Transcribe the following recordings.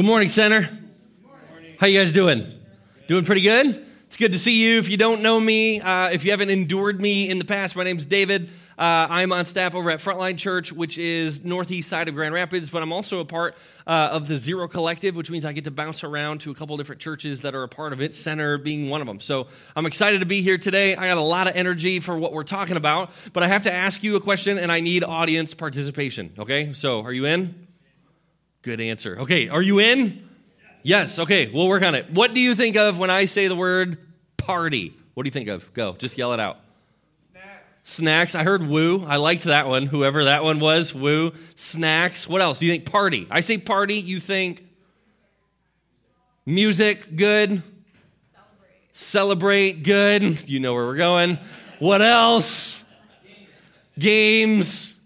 Good morning, Center. How you guys doing? Doing pretty good? It's good to see you. If you don't know me, uh, if you haven't endured me in the past, my name's David. Uh, I'm on staff over at Frontline Church, which is northeast side of Grand Rapids, but I'm also a part uh, of the Zero Collective, which means I get to bounce around to a couple different churches that are a part of it, Center being one of them. So I'm excited to be here today. I got a lot of energy for what we're talking about, but I have to ask you a question and I need audience participation. Okay, so are you in? Good answer. Okay, are you in? Yes, okay, we'll work on it. What do you think of when I say the word party? What do you think of? Go, just yell it out. Snacks. Snacks. I heard woo. I liked that one, whoever that one was. Woo. Snacks. What else? Do you think party? I say party, you think music, good. Celebrate. Celebrate, good. You know where we're going. What else? Games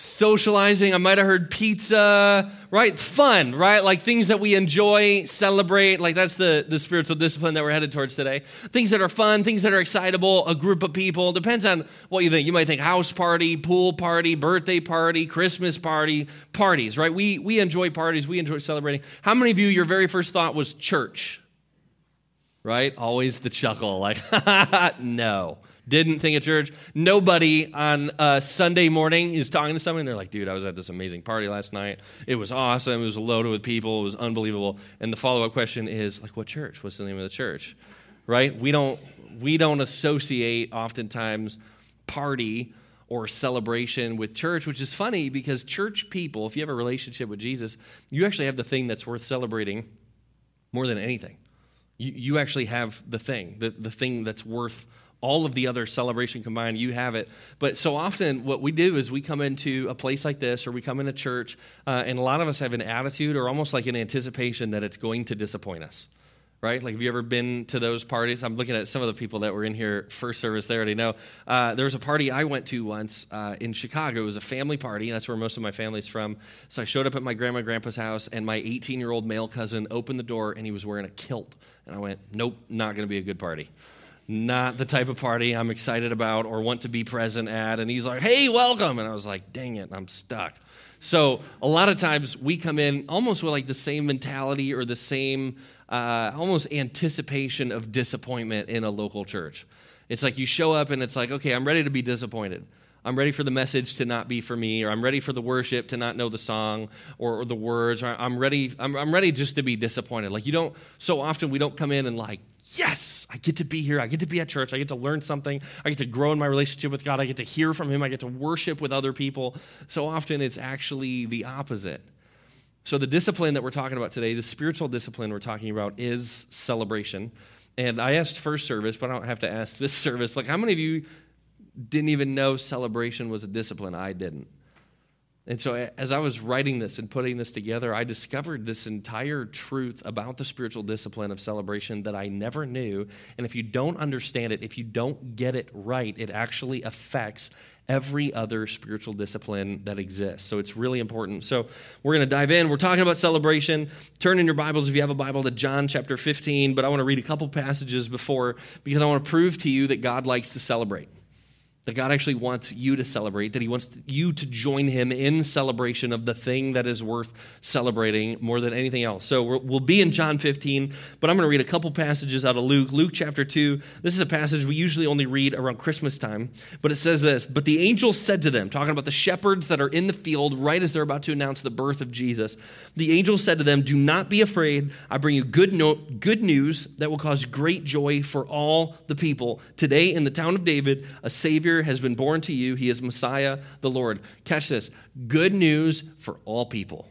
socializing. I might have heard pizza, right? Fun, right? Like things that we enjoy, celebrate. Like that's the, the spiritual discipline that we're headed towards today. Things that are fun, things that are excitable, a group of people. Depends on what you think. You might think house party, pool party, birthday party, Christmas party, parties, right? We, we enjoy parties, we enjoy celebrating. How many of you, your very first thought was church? Right? Always the chuckle, like, no didn't think of church. Nobody on a Sunday morning is talking to somebody and they're like, dude, I was at this amazing party last night. It was awesome. It was loaded with people. It was unbelievable. And the follow up question is, like, what church? What's the name of the church? Right? We don't, we don't associate oftentimes party or celebration with church, which is funny because church people, if you have a relationship with Jesus, you actually have the thing that's worth celebrating more than anything. You, you actually have the thing, the, the thing that's worth all of the other celebration combined, you have it. But so often, what we do is we come into a place like this, or we come into church, uh, and a lot of us have an attitude or almost like an anticipation that it's going to disappoint us. Right? Like, have you ever been to those parties? I'm looking at some of the people that were in here first service. They already know. Uh, there was a party I went to once uh, in Chicago. It was a family party. That's where most of my family's from. So I showed up at my grandma and grandpa's house, and my 18 year old male cousin opened the door, and he was wearing a kilt. And I went, Nope, not going to be a good party not the type of party I'm excited about or want to be present at. And he's like, hey, welcome. And I was like, dang it, I'm stuck. So a lot of times we come in almost with like the same mentality or the same uh, almost anticipation of disappointment in a local church. It's like you show up and it's like, okay, I'm ready to be disappointed. I'm ready for the message to not be for me, or I'm ready for the worship to not know the song or, or the words, or I'm ready, I'm, I'm ready just to be disappointed. Like you don't, so often we don't come in and like, yes, I get to be here. I get to be at church. I get to learn something. I get to grow in my relationship with God. I get to hear from Him. I get to worship with other people. So often it's actually the opposite. So, the discipline that we're talking about today, the spiritual discipline we're talking about, is celebration. And I asked first service, but I don't have to ask this service. Like, how many of you didn't even know celebration was a discipline? I didn't. And so, as I was writing this and putting this together, I discovered this entire truth about the spiritual discipline of celebration that I never knew. And if you don't understand it, if you don't get it right, it actually affects every other spiritual discipline that exists. So it's really important. So we're going to dive in. We're talking about celebration. Turn in your Bibles if you have a Bible to John chapter 15, but I want to read a couple passages before because I want to prove to you that God likes to celebrate that God actually wants you to celebrate, that He wants you to join Him in celebration of the thing that is worth celebrating more than anything else. So we'll be in John 15, but I'm going to read a couple passages out of Luke. Luke chapter 2. This is a passage we usually only read around Christmas time, but it says this But the angel said to them, talking about the shepherds that are in the field right as they're about to announce the birth of Jesus, the angel said to them, Do not be afraid. I bring you good, no- good news that will cause great joy for all the people. Today in the town of David, a Savior Savior has been born to you. He is Messiah, the Lord. Catch this good news for all people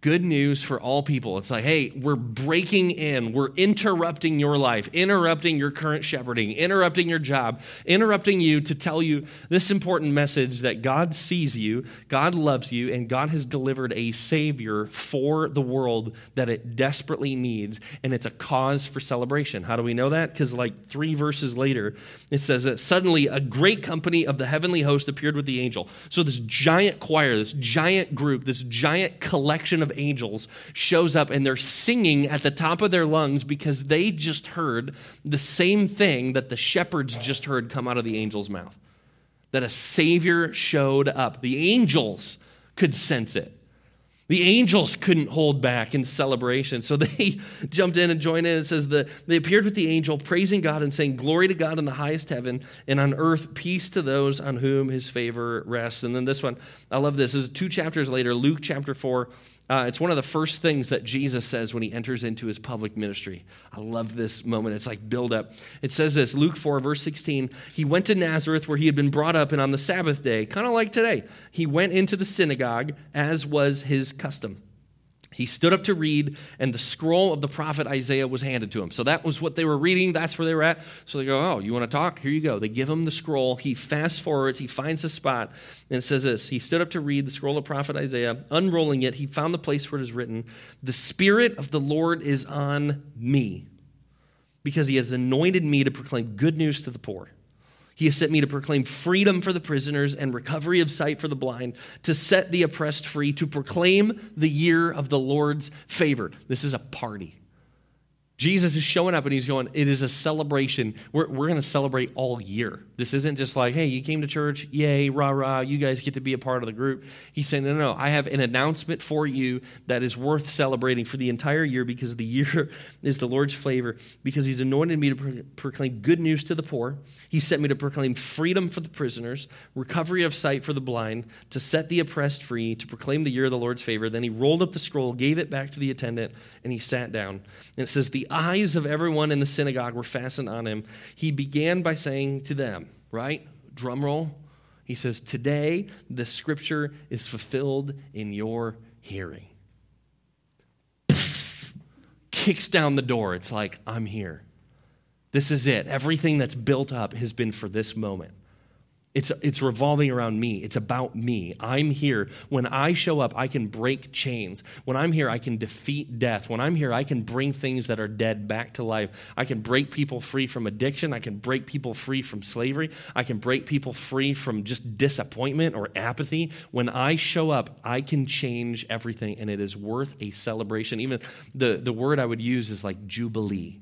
good news for all people. It's like, hey, we're breaking in, we're interrupting your life, interrupting your current shepherding, interrupting your job, interrupting you to tell you this important message that God sees you, God loves you, and God has delivered a Savior for the world that it desperately needs. And it's a cause for celebration. How do we know that? Because, like, three verses later, it says that suddenly a great company of the heavenly host appeared with the angel. So, this giant choir, this giant group, this giant collection of of angels shows up and they're singing at the top of their lungs because they just heard the same thing that the shepherds just heard come out of the angel's mouth that a Savior showed up. The angels could sense it. The angels couldn't hold back in celebration. So they jumped in and joined in. It says that they appeared with the angel, praising God and saying, Glory to God in the highest heaven, and on earth, peace to those on whom his favor rests. And then this one, I love this. This is two chapters later, Luke chapter 4. Uh, it's one of the first things that Jesus says when he enters into his public ministry. I love this moment. It's like build up. It says this Luke 4, verse 16. He went to Nazareth where he had been brought up, and on the Sabbath day, kind of like today, he went into the synagogue as was his custom. He stood up to read, and the scroll of the prophet Isaiah was handed to him. So that was what they were reading. That's where they were at. So they go, Oh, you want to talk? Here you go. They give him the scroll. He fast forwards. He finds a spot. And it says this He stood up to read the scroll of prophet Isaiah. Unrolling it, he found the place where it is written, The Spirit of the Lord is on me, because he has anointed me to proclaim good news to the poor. He has sent me to proclaim freedom for the prisoners and recovery of sight for the blind, to set the oppressed free, to proclaim the year of the Lord's favor. This is a party. Jesus is showing up and he's going, It is a celebration. We're, we're going to celebrate all year. This isn't just like, Hey, you came to church, yay, rah, rah, you guys get to be a part of the group. He's saying, No, no, I have an announcement for you that is worth celebrating for the entire year because the year is the Lord's favor, because he's anointed me to pro- proclaim good news to the poor. He sent me to proclaim freedom for the prisoners, recovery of sight for the blind, to set the oppressed free, to proclaim the year of the Lord's favor. Then he rolled up the scroll, gave it back to the attendant, and he sat down. And it says, The eyes of everyone in the synagogue were fastened on him. He began by saying to them, right? Drum roll. He says, Today the scripture is fulfilled in your hearing. Kicks down the door. It's like, I'm here. This is it. Everything that's built up has been for this moment. It's, it's revolving around me. It's about me. I'm here. When I show up, I can break chains. When I'm here, I can defeat death. When I'm here, I can bring things that are dead back to life. I can break people free from addiction. I can break people free from slavery. I can break people free from just disappointment or apathy. When I show up, I can change everything, and it is worth a celebration. Even the, the word I would use is like jubilee.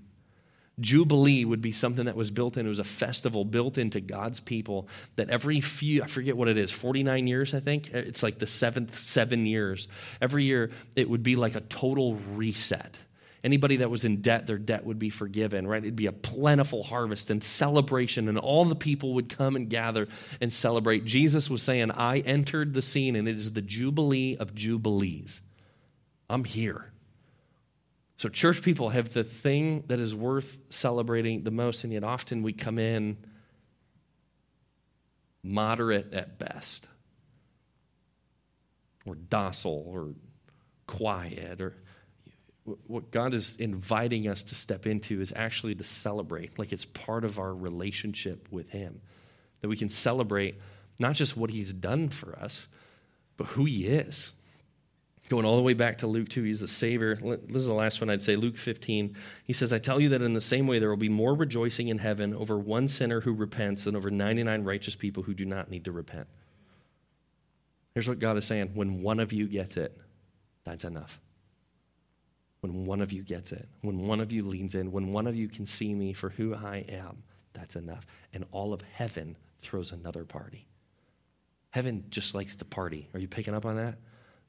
Jubilee would be something that was built in. It was a festival built into God's people that every few, I forget what it is, 49 years, I think. It's like the seventh seven years. Every year, it would be like a total reset. Anybody that was in debt, their debt would be forgiven, right? It'd be a plentiful harvest and celebration, and all the people would come and gather and celebrate. Jesus was saying, I entered the scene, and it is the Jubilee of Jubilees. I'm here. So, church people have the thing that is worth celebrating the most, and yet often we come in moderate at best, or docile, or quiet, or what God is inviting us to step into is actually to celebrate, like it's part of our relationship with Him. That we can celebrate not just what He's done for us, but who He is. Going all the way back to Luke 2, he's the Savior. This is the last one I'd say, Luke 15. He says, I tell you that in the same way there will be more rejoicing in heaven over one sinner who repents than over 99 righteous people who do not need to repent. Here's what God is saying when one of you gets it, that's enough. When one of you gets it, when one of you leans in, when one of you can see me for who I am, that's enough. And all of heaven throws another party. Heaven just likes to party. Are you picking up on that?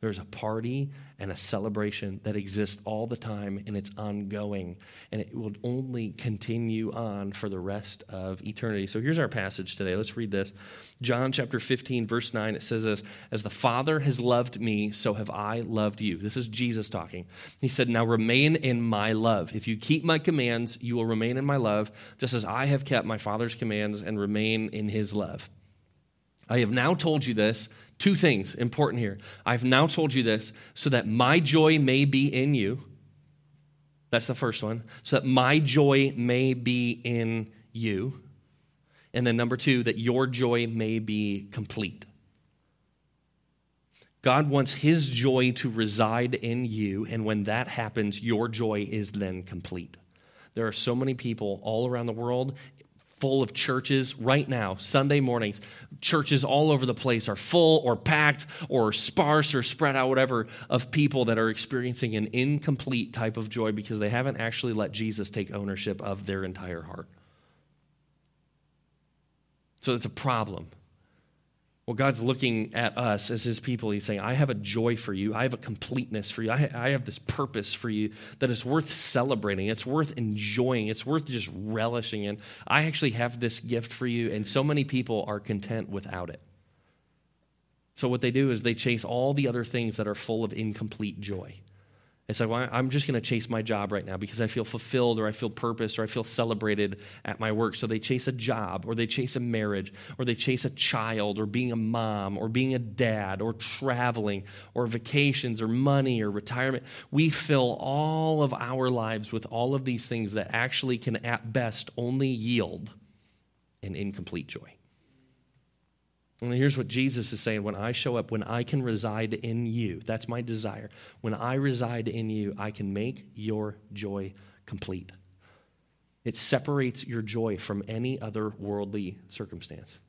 There's a party and a celebration that exists all the time and it's ongoing and it will only continue on for the rest of eternity. So here's our passage today. Let's read this. John chapter 15, verse 9, it says this As the Father has loved me, so have I loved you. This is Jesus talking. He said, Now remain in my love. If you keep my commands, you will remain in my love, just as I have kept my Father's commands and remain in his love. I have now told you this Two things important here. I've now told you this so that my joy may be in you. That's the first one. So that my joy may be in you. And then number two, that your joy may be complete. God wants his joy to reside in you, and when that happens, your joy is then complete. There are so many people all around the world full of churches right now, Sunday mornings. Churches all over the place are full or packed or sparse or spread out, whatever, of people that are experiencing an incomplete type of joy because they haven't actually let Jesus take ownership of their entire heart. So it's a problem. Well, God's looking at us as his people. He's saying, I have a joy for you. I have a completeness for you. I, I have this purpose for you that is worth celebrating. It's worth enjoying. It's worth just relishing in. I actually have this gift for you, and so many people are content without it. So, what they do is they chase all the other things that are full of incomplete joy. It's like, well, I'm just going to chase my job right now because I feel fulfilled or I feel purpose or I feel celebrated at my work. So they chase a job or they chase a marriage or they chase a child or being a mom or being a dad or traveling or vacations or money or retirement. We fill all of our lives with all of these things that actually can, at best, only yield an incomplete joy. And here's what Jesus is saying when I show up, when I can reside in you, that's my desire. When I reside in you, I can make your joy complete. It separates your joy from any other worldly circumstance.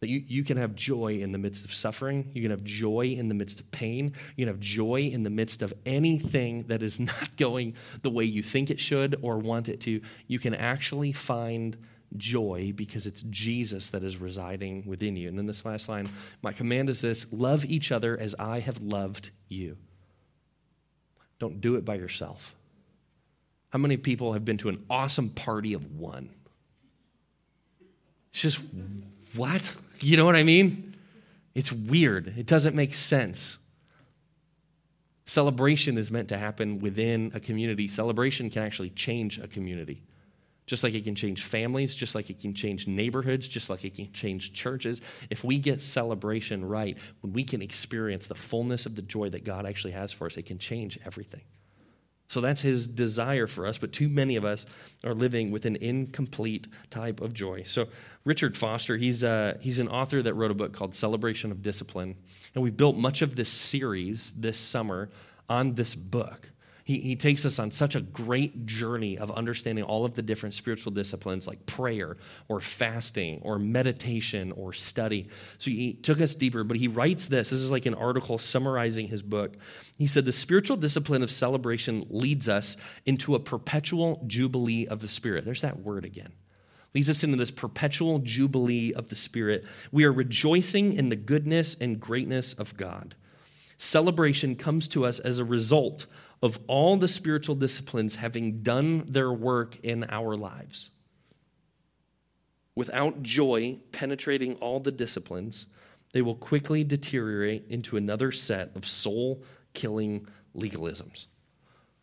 That you, you can have joy in the midst of suffering, you can have joy in the midst of pain, you can have joy in the midst of anything that is not going the way you think it should or want it to. You can actually find joy because it's Jesus that is residing within you. And then this last line my command is this love each other as I have loved you. Don't do it by yourself. How many people have been to an awesome party of one? It's just, what? You know what I mean? It's weird. It doesn't make sense. Celebration is meant to happen within a community. Celebration can actually change a community just like it can change families, just like it can change neighborhoods, just like it can change churches. If we get celebration right, when we can experience the fullness of the joy that God actually has for us, it can change everything. So that's his desire for us, but too many of us are living with an incomplete type of joy. So Richard Foster, he's, uh, he's an author that wrote a book called Celebration of Discipline, and we've built much of this series this summer on this book. He, he takes us on such a great journey of understanding all of the different spiritual disciplines like prayer or fasting or meditation or study. So he took us deeper, but he writes this. This is like an article summarizing his book. He said, The spiritual discipline of celebration leads us into a perpetual jubilee of the Spirit. There's that word again leads us into this perpetual jubilee of the Spirit. We are rejoicing in the goodness and greatness of God. Celebration comes to us as a result of all the spiritual disciplines having done their work in our lives. Without joy penetrating all the disciplines, they will quickly deteriorate into another set of soul killing legalisms.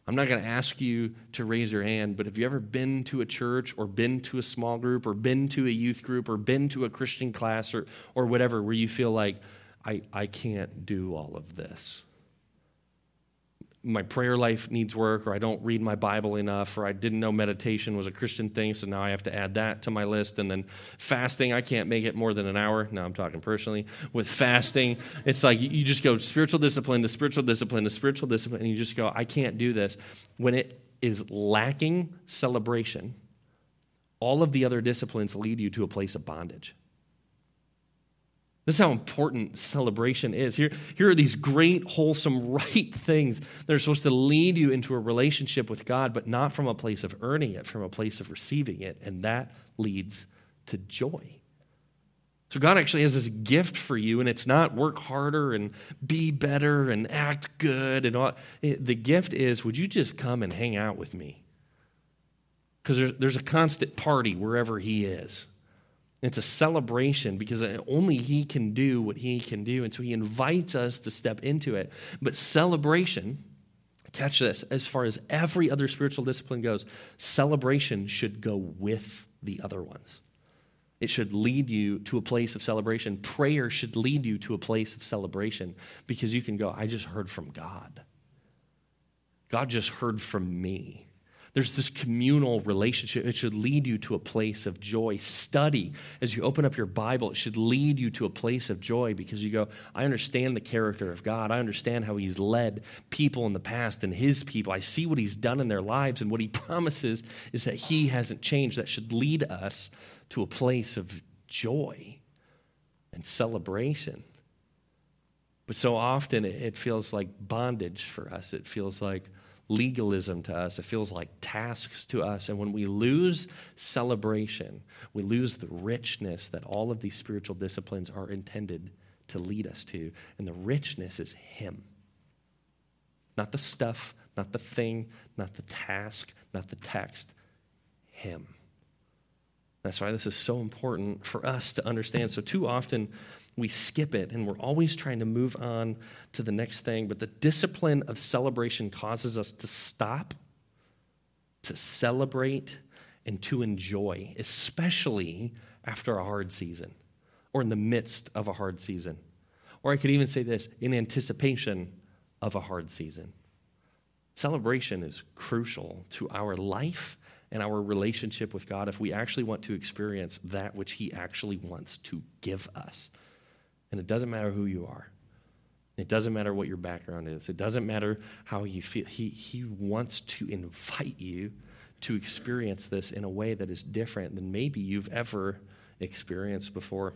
I'm not going to ask you to raise your hand, but have you ever been to a church or been to a small group or been to a youth group or been to a Christian class or, or whatever where you feel like, I, I can't do all of this? My prayer life needs work, or I don't read my Bible enough, or I didn't know meditation was a Christian thing, so now I have to add that to my list. And then fasting, I can't make it more than an hour. Now I'm talking personally. With fasting, it's like you just go spiritual discipline to spiritual discipline to spiritual discipline, and you just go, I can't do this. When it is lacking celebration, all of the other disciplines lead you to a place of bondage. This is how important celebration is. Here, here are these great, wholesome, right things that are supposed to lead you into a relationship with God, but not from a place of earning it, from a place of receiving it. And that leads to joy. So, God actually has this gift for you, and it's not work harder and be better and act good and all. The gift is, would you just come and hang out with me? Because there's, there's a constant party wherever He is. It's a celebration because only He can do what He can do. And so He invites us to step into it. But celebration, catch this, as far as every other spiritual discipline goes, celebration should go with the other ones. It should lead you to a place of celebration. Prayer should lead you to a place of celebration because you can go, I just heard from God. God just heard from me. There's this communal relationship. It should lead you to a place of joy. Study, as you open up your Bible, it should lead you to a place of joy because you go, I understand the character of God. I understand how He's led people in the past and His people. I see what He's done in their lives, and what He promises is that He hasn't changed. That should lead us to a place of joy and celebration. But so often it feels like bondage for us. It feels like legalism to us. It feels like tasks to us. And when we lose celebration, we lose the richness that all of these spiritual disciplines are intended to lead us to. And the richness is Him. Not the stuff, not the thing, not the task, not the text. Him. That's why this is so important for us to understand. So, too often, we skip it and we're always trying to move on to the next thing. But the discipline of celebration causes us to stop, to celebrate, and to enjoy, especially after a hard season or in the midst of a hard season. Or I could even say this in anticipation of a hard season. Celebration is crucial to our life and our relationship with God if we actually want to experience that which He actually wants to give us. And it doesn't matter who you are. It doesn't matter what your background is. It doesn't matter how you feel. He, he wants to invite you to experience this in a way that is different than maybe you've ever experienced before.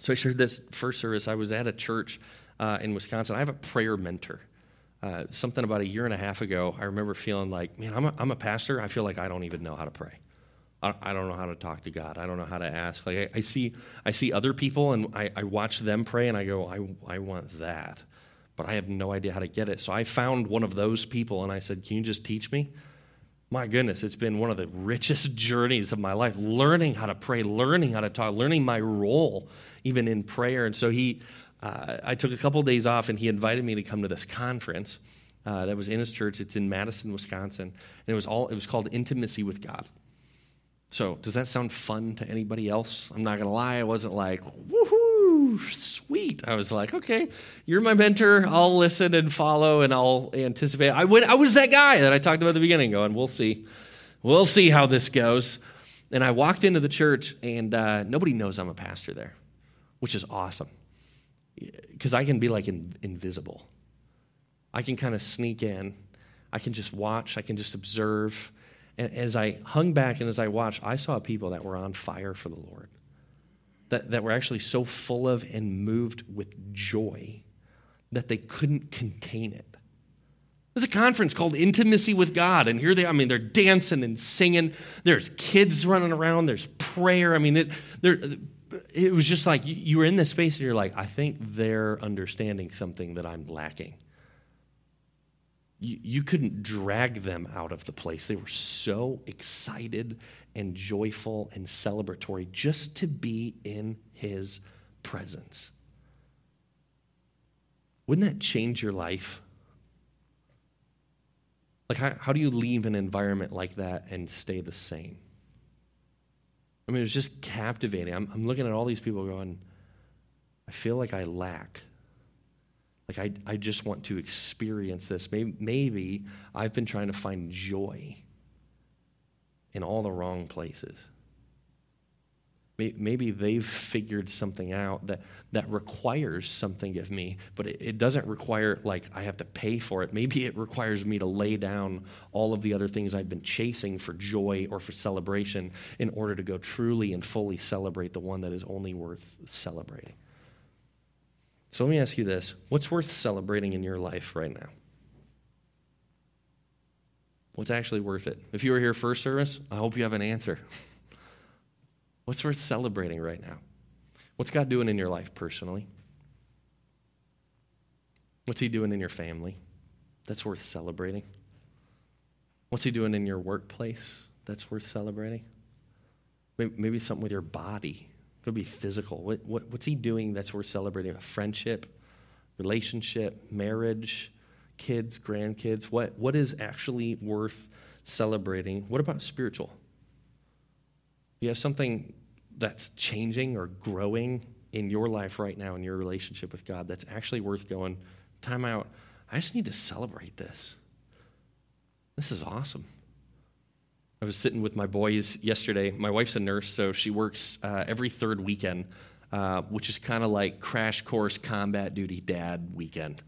So I shared this first service. I was at a church uh, in Wisconsin. I have a prayer mentor. Uh, something about a year and a half ago, I remember feeling like, man, I'm a, I'm a pastor. I feel like I don't even know how to pray. I, don't know how to talk to God. I don't know how to ask. Like I, I see, I see other people and I, I watch them pray and I go, I, I want that, but I have no idea how to get it. So I found one of those people and I said, can you just teach me? My goodness, it's been one of the richest journeys of my life, learning how to pray, learning how to talk, learning my role even in prayer. And so he, uh, I took a couple of days off and he invited me to come to this conference. Uh, that was in his church. It's in Madison, Wisconsin, and it was all. It was called Intimacy with God. So, does that sound fun to anybody else? I'm not going to lie, I wasn't like, woohoo, sweet. I was like, okay, you're my mentor. I'll listen and follow and I'll anticipate. I, would, I was that guy that I talked about at the beginning, going, we'll see. We'll see how this goes. And I walked into the church, and uh, nobody knows I'm a pastor there, which is awesome. Because I can be like in, invisible. I can kind of sneak in. I can just watch. I can just observe. And as I hung back and as I watched, I saw people that were on fire for the Lord, that, that were actually so full of and moved with joy that they couldn't contain it. There's a conference called Intimacy with God, and here they I mean, they're dancing and singing. There's kids running around, there's prayer. I mean, it, there, it was just like you were in this space and you're like, I think they're understanding something that I'm lacking you, you couldn't drag them out of the place. They were so excited and joyful and celebratory just to be in his presence. Wouldn't that change your life? Like, how, how do you leave an environment like that and stay the same? I mean, it was just captivating. I'm, I'm looking at all these people going, I feel like I lack. Like, I, I just want to experience this. Maybe, maybe I've been trying to find joy in all the wrong places. Maybe they've figured something out that, that requires something of me, but it, it doesn't require, like, I have to pay for it. Maybe it requires me to lay down all of the other things I've been chasing for joy or for celebration in order to go truly and fully celebrate the one that is only worth celebrating. So let me ask you this what's worth celebrating in your life right now? What's actually worth it? If you were here first service, I hope you have an answer. What's worth celebrating right now? What's God doing in your life personally? What's He doing in your family? That's worth celebrating. What's He doing in your workplace? That's worth celebrating. Maybe something with your body could be physical. What, what, what's he doing that's worth celebrating? A friendship, relationship, marriage, kids, grandkids? What, what is actually worth celebrating? What about spiritual? You have something that's changing or growing in your life right now in your relationship with God that's actually worth going, time out. I just need to celebrate this. This is awesome. I was sitting with my boys yesterday. My wife's a nurse, so she works uh, every third weekend, uh, which is kind of like crash course combat duty dad weekend.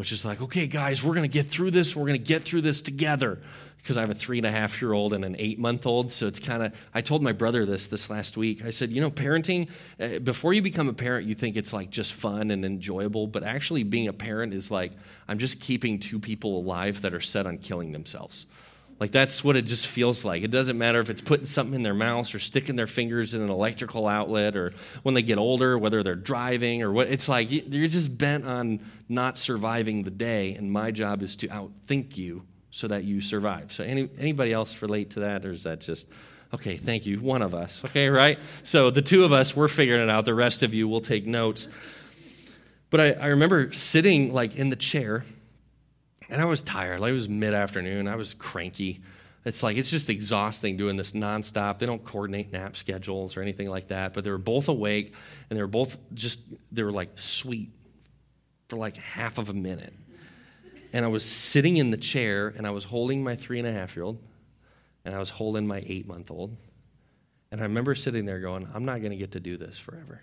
which is like, okay, guys, we're going to get through this. We're going to get through this together because I have a three and a half year old and an eight month old. So it's kind of, I told my brother this this last week. I said, you know, parenting, uh, before you become a parent, you think it's like just fun and enjoyable. But actually, being a parent is like, I'm just keeping two people alive that are set on killing themselves. Like that's what it just feels like. It doesn't matter if it's putting something in their mouths or sticking their fingers in an electrical outlet or when they get older, whether they're driving or what. It's like you're just bent on not surviving the day, and my job is to outthink you so that you survive. So any, anybody else relate to that, or is that just okay? Thank you, one of us. Okay, right? So the two of us, we're figuring it out. The rest of you will take notes. But I, I remember sitting like in the chair and I was tired. Like it was mid afternoon. I was cranky. It's like, it's just exhausting doing this nonstop. They don't coordinate nap schedules or anything like that. But they were both awake and they were both just, they were like sweet for like half of a minute. And I was sitting in the chair and I was holding my three and a half year old and I was holding my eight month old. And I remember sitting there going, I'm not going to get to do this forever.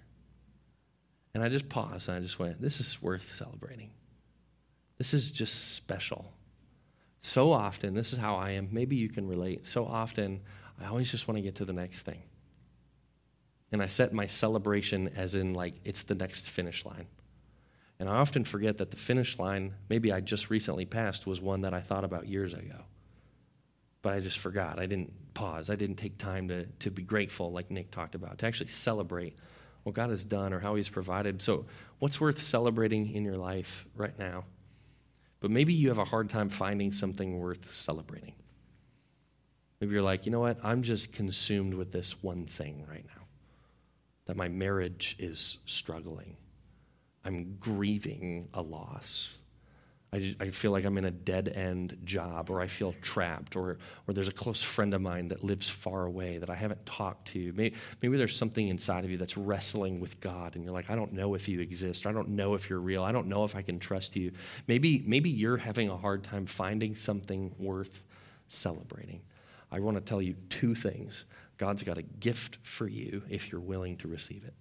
And I just paused and I just went, this is worth celebrating. This is just special. So often, this is how I am. Maybe you can relate. So often, I always just want to get to the next thing. And I set my celebration as in, like, it's the next finish line. And I often forget that the finish line, maybe I just recently passed, was one that I thought about years ago. But I just forgot. I didn't pause. I didn't take time to, to be grateful, like Nick talked about, to actually celebrate what God has done or how He's provided. So, what's worth celebrating in your life right now? But maybe you have a hard time finding something worth celebrating. Maybe you're like, you know what? I'm just consumed with this one thing right now. That my marriage is struggling. I'm grieving a loss. I, I feel like I'm in a dead end job, or I feel trapped, or, or there's a close friend of mine that lives far away that I haven't talked to. Maybe, maybe there's something inside of you that's wrestling with God, and you're like, I don't know if you exist, or I don't know if you're real, I don't know if I can trust you. Maybe, maybe you're having a hard time finding something worth celebrating. I want to tell you two things God's got a gift for you if you're willing to receive it.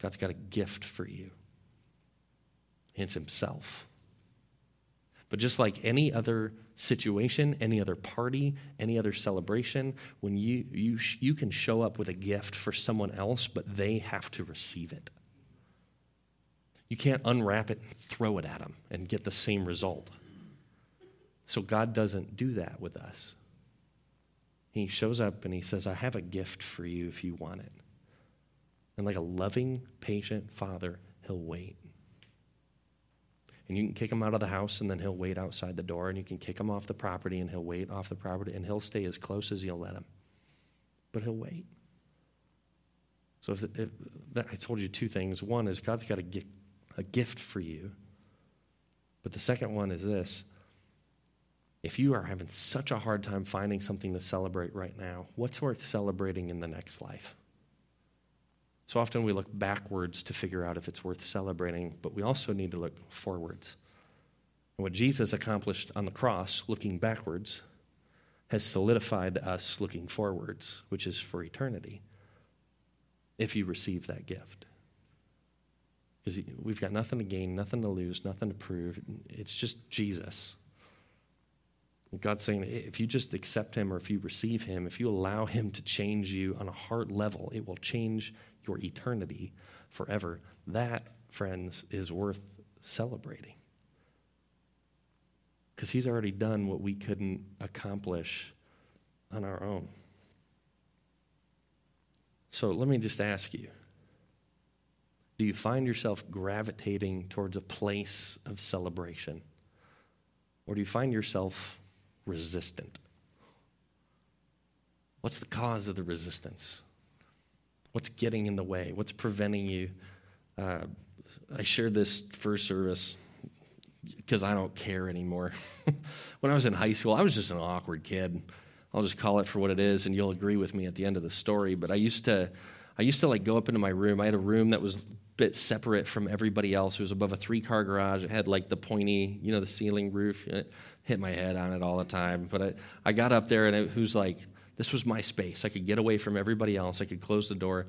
God's got a gift for you. It's himself. But just like any other situation, any other party, any other celebration, when you, you, you can show up with a gift for someone else, but they have to receive it. You can't unwrap it and throw it at them and get the same result. So God doesn't do that with us. He shows up and he says, I have a gift for you if you want it. And like a loving, patient father, he'll wait. And you can kick him out of the house, and then he'll wait outside the door, and you can kick him off the property, and he'll wait off the property, and he'll stay as close as you'll let him. But he'll wait. So if, if that, I told you two things. One is God's got a, a gift for you. But the second one is this if you are having such a hard time finding something to celebrate right now, what's worth celebrating in the next life? So often we look backwards to figure out if it's worth celebrating, but we also need to look forwards. And what Jesus accomplished on the cross, looking backwards, has solidified us looking forwards, which is for eternity, if you receive that gift. Because we've got nothing to gain, nothing to lose, nothing to prove. It's just Jesus. God's saying if you just accept Him or if you receive Him, if you allow Him to change you on a heart level, it will change your eternity forever. That, friends, is worth celebrating. Because He's already done what we couldn't accomplish on our own. So let me just ask you do you find yourself gravitating towards a place of celebration? Or do you find yourself resistant? What's the cause of the resistance? What's getting in the way? What's preventing you? Uh, I shared this first service because I don't care anymore. when I was in high school, I was just an awkward kid. I'll just call it for what it is, and you'll agree with me at the end of the story. But I used to, I used to like go up into my room. I had a room that was bit separate from everybody else. It was above a three-car garage. It had like the pointy, you know, the ceiling roof. It hit my head on it all the time. But I, I got up there, and it was like this was my space. I could get away from everybody else. I could close the door.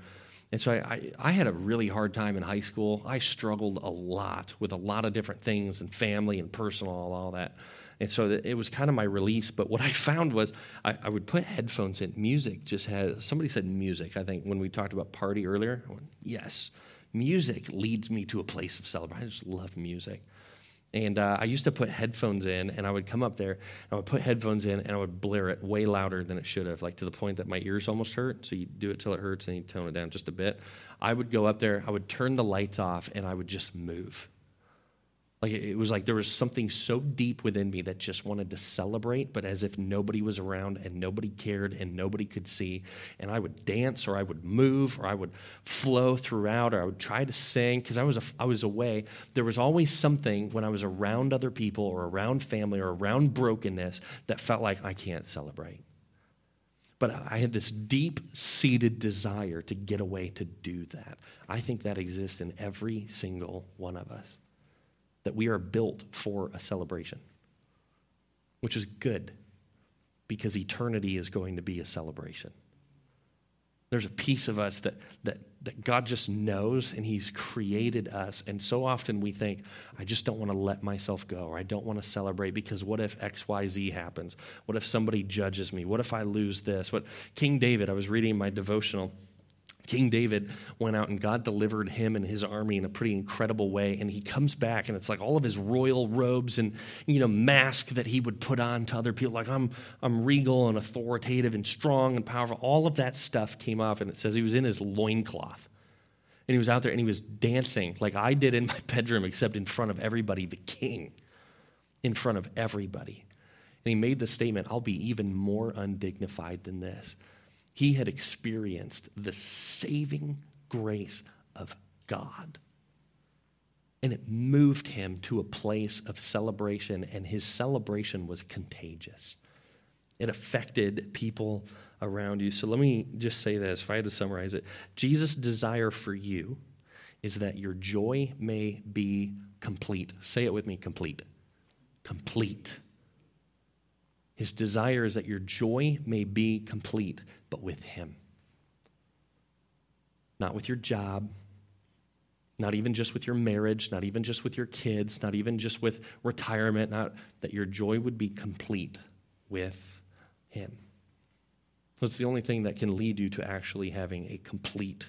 And so I, I, I, had a really hard time in high school. I struggled a lot with a lot of different things and family and personal, all that. And so it was kind of my release. But what I found was I, I, would put headphones in. Music just had, somebody said music, I think, when we talked about party earlier. Went, yes, music leads me to a place of celebration. I just love music. And uh, I used to put headphones in, and I would come up there, and I would put headphones in, and I would blare it way louder than it should have, like to the point that my ears almost hurt. So you do it till it hurts, and you tone it down just a bit. I would go up there, I would turn the lights off, and I would just move. Like it was like there was something so deep within me that just wanted to celebrate, but as if nobody was around and nobody cared and nobody could see. And I would dance or I would move or I would flow throughout or I would try to sing because I was was away. There was always something when I was around other people or around family or around brokenness that felt like I can't celebrate. But I had this deep seated desire to get away to do that. I think that exists in every single one of us that we are built for a celebration, which is good because eternity is going to be a celebration. There's a piece of us that, that, that God just knows and He's created us. And so often we think, I just don't want to let myself go or I don't want to celebrate because what if XYZ happens? What if somebody judges me? What if I lose this? What King David, I was reading my devotional King David went out and God delivered him and his army in a pretty incredible way. And he comes back and it's like all of his royal robes and, you know, mask that he would put on to other people. Like, I'm, I'm regal and authoritative and strong and powerful. All of that stuff came off. And it says he was in his loincloth. And he was out there and he was dancing like I did in my bedroom, except in front of everybody, the king, in front of everybody. And he made the statement, I'll be even more undignified than this he had experienced the saving grace of God. And it moved him to a place of celebration, and his celebration was contagious. It affected people around you. So let me just say this if I had to summarize it Jesus' desire for you is that your joy may be complete. Say it with me complete. Complete. His desire is that your joy may be complete, but with Him. Not with your job, not even just with your marriage, not even just with your kids, not even just with retirement, not that your joy would be complete with Him. That's the only thing that can lead you to actually having a complete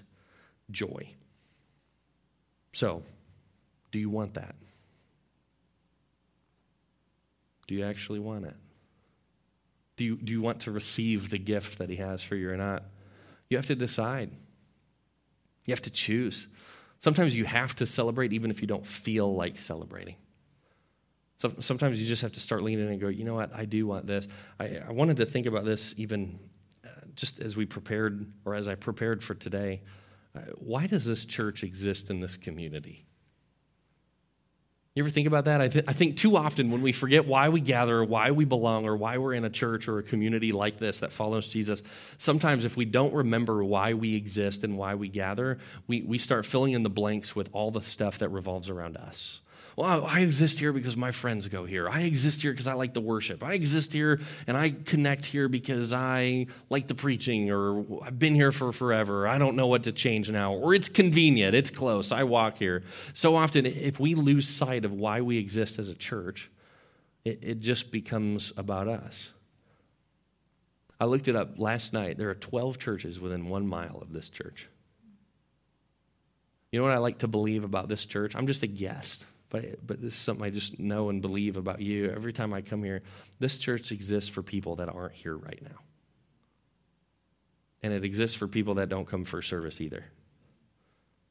joy. So, do you want that? Do you actually want it? Do you, do you want to receive the gift that He has for you or not? You have to decide. You have to choose. Sometimes you have to celebrate even if you don't feel like celebrating. So, sometimes you just have to start leaning and go, you know what, I do want this. I, I wanted to think about this even uh, just as we prepared, or as I prepared for today. Uh, why does this church exist in this community? You ever think about that? I, th- I, think too often when we forget why we gather, or why we belong, or why we're in a church or a community like this that follows Jesus, sometimes if we don't remember why we exist and why we gather, we, we start filling in the blanks with all the stuff that revolves around us well, I exist here because my friends go here. I exist here because I like the worship. I exist here and I connect here because I like the preaching, or I've been here for forever. I don't know what to change now, or it's convenient, it's close. I walk here. So often, if we lose sight of why we exist as a church, it, it just becomes about us. I looked it up last night. There are 12 churches within one mile of this church. You know what I like to believe about this church? I'm just a guest but, but this is something I just know and believe about you. Every time I come here, this church exists for people that aren't here right now. And it exists for people that don't come for service either.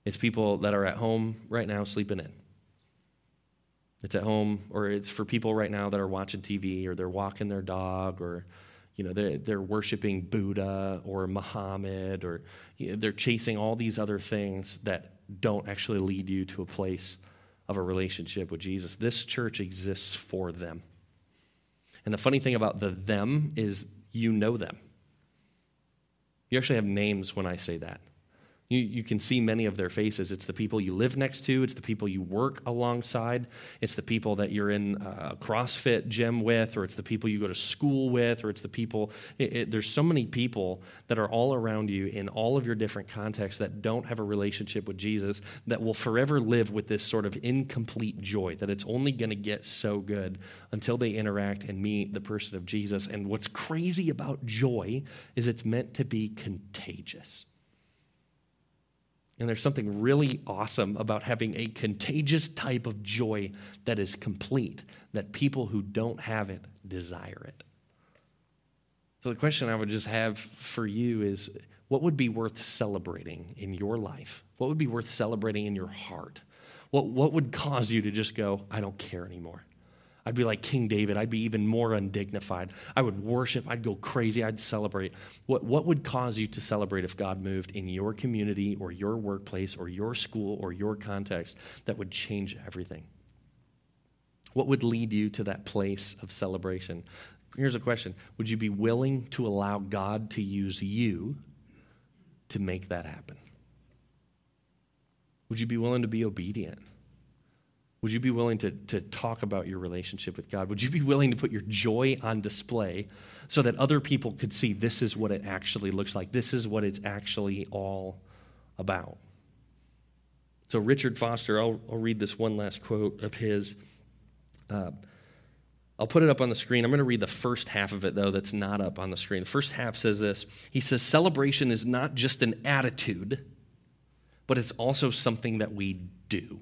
It's people that are at home right now sleeping in. It's at home, or it's for people right now that are watching TV, or they're walking their dog, or you know they're, they're worshiping Buddha or Muhammad, or you know, they're chasing all these other things that don't actually lead you to a place of a relationship with Jesus. This church exists for them. And the funny thing about the them is you know them. You actually have names when I say that. You, you can see many of their faces. It's the people you live next to, it's the people you work alongside, it's the people that you're in a CrossFit gym with, or it's the people you go to school with, or it's the people. It, it, there's so many people that are all around you in all of your different contexts that don't have a relationship with Jesus that will forever live with this sort of incomplete joy, that it's only going to get so good until they interact and meet the person of Jesus. And what's crazy about joy is it's meant to be contagious. And there's something really awesome about having a contagious type of joy that is complete, that people who don't have it desire it. So, the question I would just have for you is what would be worth celebrating in your life? What would be worth celebrating in your heart? What, what would cause you to just go, I don't care anymore? I'd be like King David. I'd be even more undignified. I would worship. I'd go crazy. I'd celebrate. What, what would cause you to celebrate if God moved in your community or your workplace or your school or your context that would change everything? What would lead you to that place of celebration? Here's a question Would you be willing to allow God to use you to make that happen? Would you be willing to be obedient? Would you be willing to, to talk about your relationship with God? Would you be willing to put your joy on display so that other people could see this is what it actually looks like? This is what it's actually all about. So, Richard Foster, I'll, I'll read this one last quote of his. Uh, I'll put it up on the screen. I'm going to read the first half of it, though, that's not up on the screen. The first half says this He says, Celebration is not just an attitude, but it's also something that we do.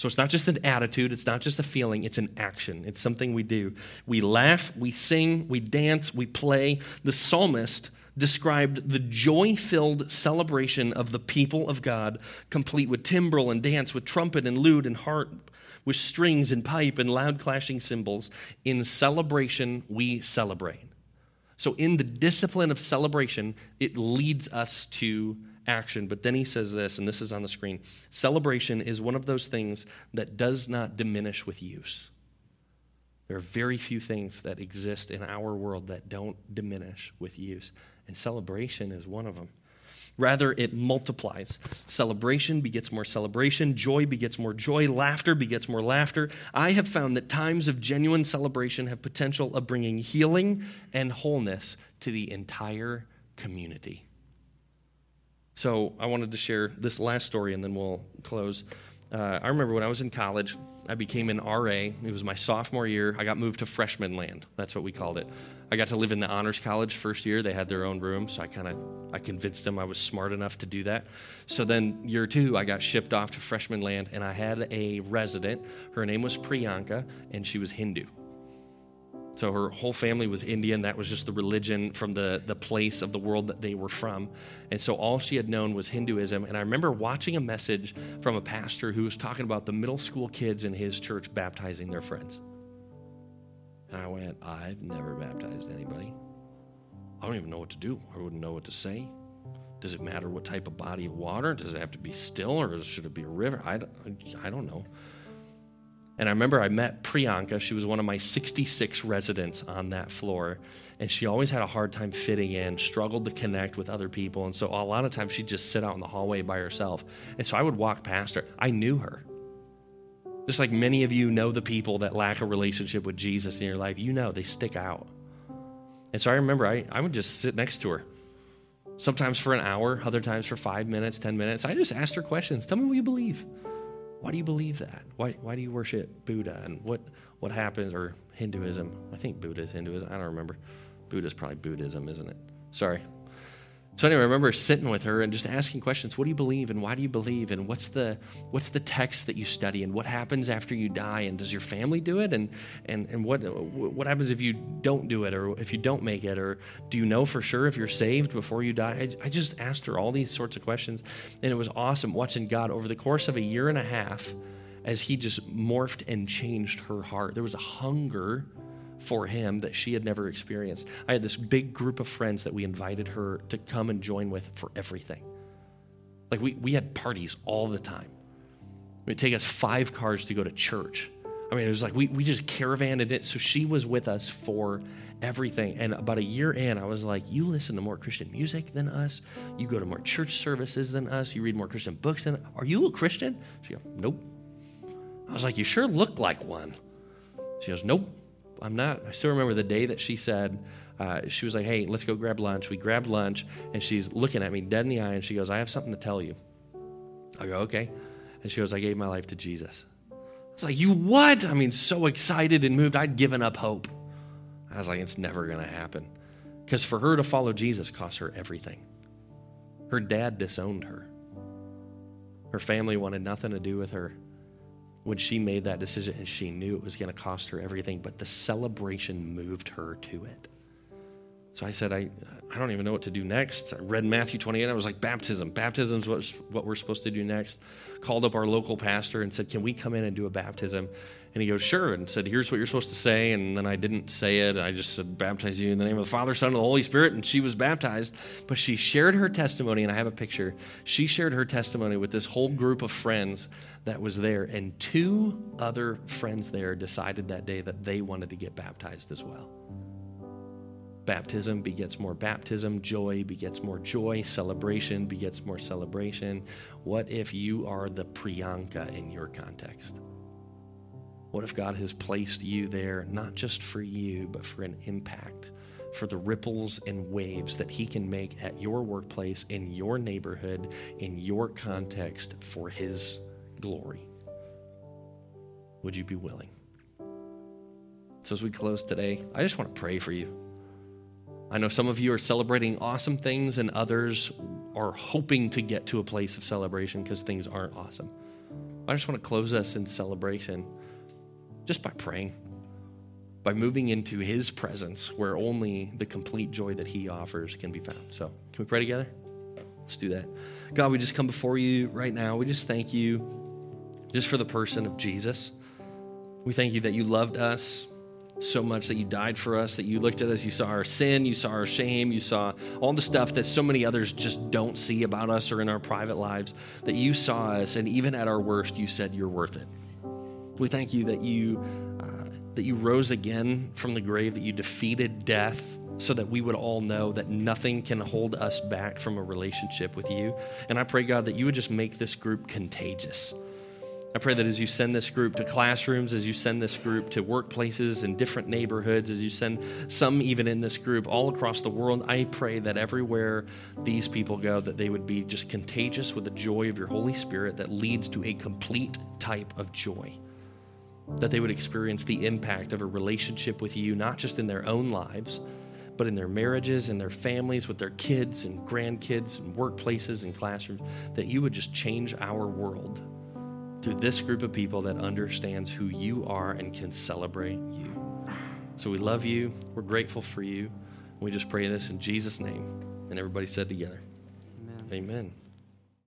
So it's not just an attitude, it's not just a feeling, it's an action. It's something we do. We laugh, we sing, we dance, we play. The psalmist described the joy filled celebration of the people of God, complete with timbrel and dance, with trumpet and lute and harp, with strings and pipe and loud clashing cymbals. In celebration, we celebrate. So, in the discipline of celebration, it leads us to action. But then he says this, and this is on the screen celebration is one of those things that does not diminish with use. There are very few things that exist in our world that don't diminish with use, and celebration is one of them. Rather, it multiplies. Celebration begets more celebration, joy begets more joy, laughter begets more laughter. I have found that times of genuine celebration have potential of bringing healing and wholeness to the entire community. So I wanted to share this last story and then we'll close. Uh, I remember when I was in college, I became an RA. It was my sophomore year. I got moved to freshman land. That's what we called it. I got to live in the honors college first year. They had their own room, so I kind of I convinced them I was smart enough to do that. So then year two, I got shipped off to freshman land, and I had a resident. Her name was Priyanka, and she was Hindu. So her whole family was Indian. That was just the religion from the, the place of the world that they were from. And so all she had known was Hinduism. And I remember watching a message from a pastor who was talking about the middle school kids in his church baptizing their friends. And I went, I've never baptized anybody. I don't even know what to do. I wouldn't know what to say. Does it matter what type of body of water? Does it have to be still or should it be a river? I I don't know. And I remember I met Priyanka. She was one of my 66 residents on that floor. And she always had a hard time fitting in, struggled to connect with other people. And so a lot of times she'd just sit out in the hallway by herself. And so I would walk past her. I knew her. Just like many of you know the people that lack a relationship with Jesus in your life, you know they stick out. And so I remember I, I would just sit next to her. Sometimes for an hour, other times for five minutes, 10 minutes. I just asked her questions. Tell me what you believe. Why do you believe that? Why, why do you worship Buddha? And what, what happens, or Hinduism? I think Buddha is Hinduism. I don't remember. Buddha's probably Buddhism, isn't it? Sorry. So anyway, I remember sitting with her and just asking questions. What do you believe and why do you believe and what's the what's the text that you study and what happens after you die and does your family do it and and and what what happens if you don't do it or if you don't make it or do you know for sure if you're saved before you die? I, I just asked her all these sorts of questions and it was awesome watching God over the course of a year and a half as he just morphed and changed her heart. There was a hunger for him that she had never experienced. I had this big group of friends that we invited her to come and join with for everything. Like we, we had parties all the time. It would take us five cars to go to church I mean, it was like we, we just caravanned it. So she was with us for everything. And about a year in, I was like, You listen to more Christian music than us. You go to more church services than us. You read more Christian books than Are you a Christian? She goes, Nope. I was like, You sure look like one. She goes, Nope, I'm not. I still remember the day that she said, uh, she was like, Hey, let's go grab lunch. We grabbed lunch, and she's looking at me dead in the eye, and she goes, I have something to tell you. I go, Okay. And she goes, I gave my life to Jesus. I was like, You what? I mean, so excited and moved. I'd given up hope. I was like, It's never going to happen. Because for her to follow Jesus cost her everything. Her dad disowned her, her family wanted nothing to do with her when she made that decision and she knew it was going to cost her everything, but the celebration moved her to it. So I said, I, I don't even know what to do next. I read Matthew 28. I was like, baptism. Baptism is what, what we're supposed to do next. Called up our local pastor and said, Can we come in and do a baptism? And he goes, Sure. And said, Here's what you're supposed to say. And then I didn't say it. I just said, Baptize you in the name of the Father, Son, and the Holy Spirit. And she was baptized. But she shared her testimony, and I have a picture. She shared her testimony with this whole group of friends that was there. And two other friends there decided that day that they wanted to get baptized as well. Baptism begets more baptism, joy begets more joy, celebration begets more celebration. What if you are the Priyanka in your context? What if God has placed you there not just for you, but for an impact, for the ripples and waves that He can make at your workplace, in your neighborhood, in your context for His glory? Would you be willing? So, as we close today, I just want to pray for you. I know some of you are celebrating awesome things, and others are hoping to get to a place of celebration because things aren't awesome. I just want to close us in celebration just by praying, by moving into His presence where only the complete joy that He offers can be found. So, can we pray together? Let's do that. God, we just come before you right now. We just thank you just for the person of Jesus. We thank you that you loved us so much that you died for us, that you looked at us, you saw our sin, you saw our shame, you saw all the stuff that so many others just don't see about us or in our private lives, that you saw us, and even at our worst, you said you're worth it. We thank you that you uh, that you rose again from the grave, that you defeated death, so that we would all know that nothing can hold us back from a relationship with you. And I pray, God, that you would just make this group contagious I pray that as you send this group to classrooms, as you send this group to workplaces in different neighborhoods, as you send some even in this group all across the world, I pray that everywhere these people go, that they would be just contagious with the joy of your Holy Spirit that leads to a complete type of joy. That they would experience the impact of a relationship with you, not just in their own lives, but in their marriages, in their families, with their kids and grandkids and workplaces and classrooms, that you would just change our world through this group of people that understands who you are and can celebrate you. So we love you. We're grateful for you. We just pray this in Jesus' name. And everybody said together, Amen. Amen.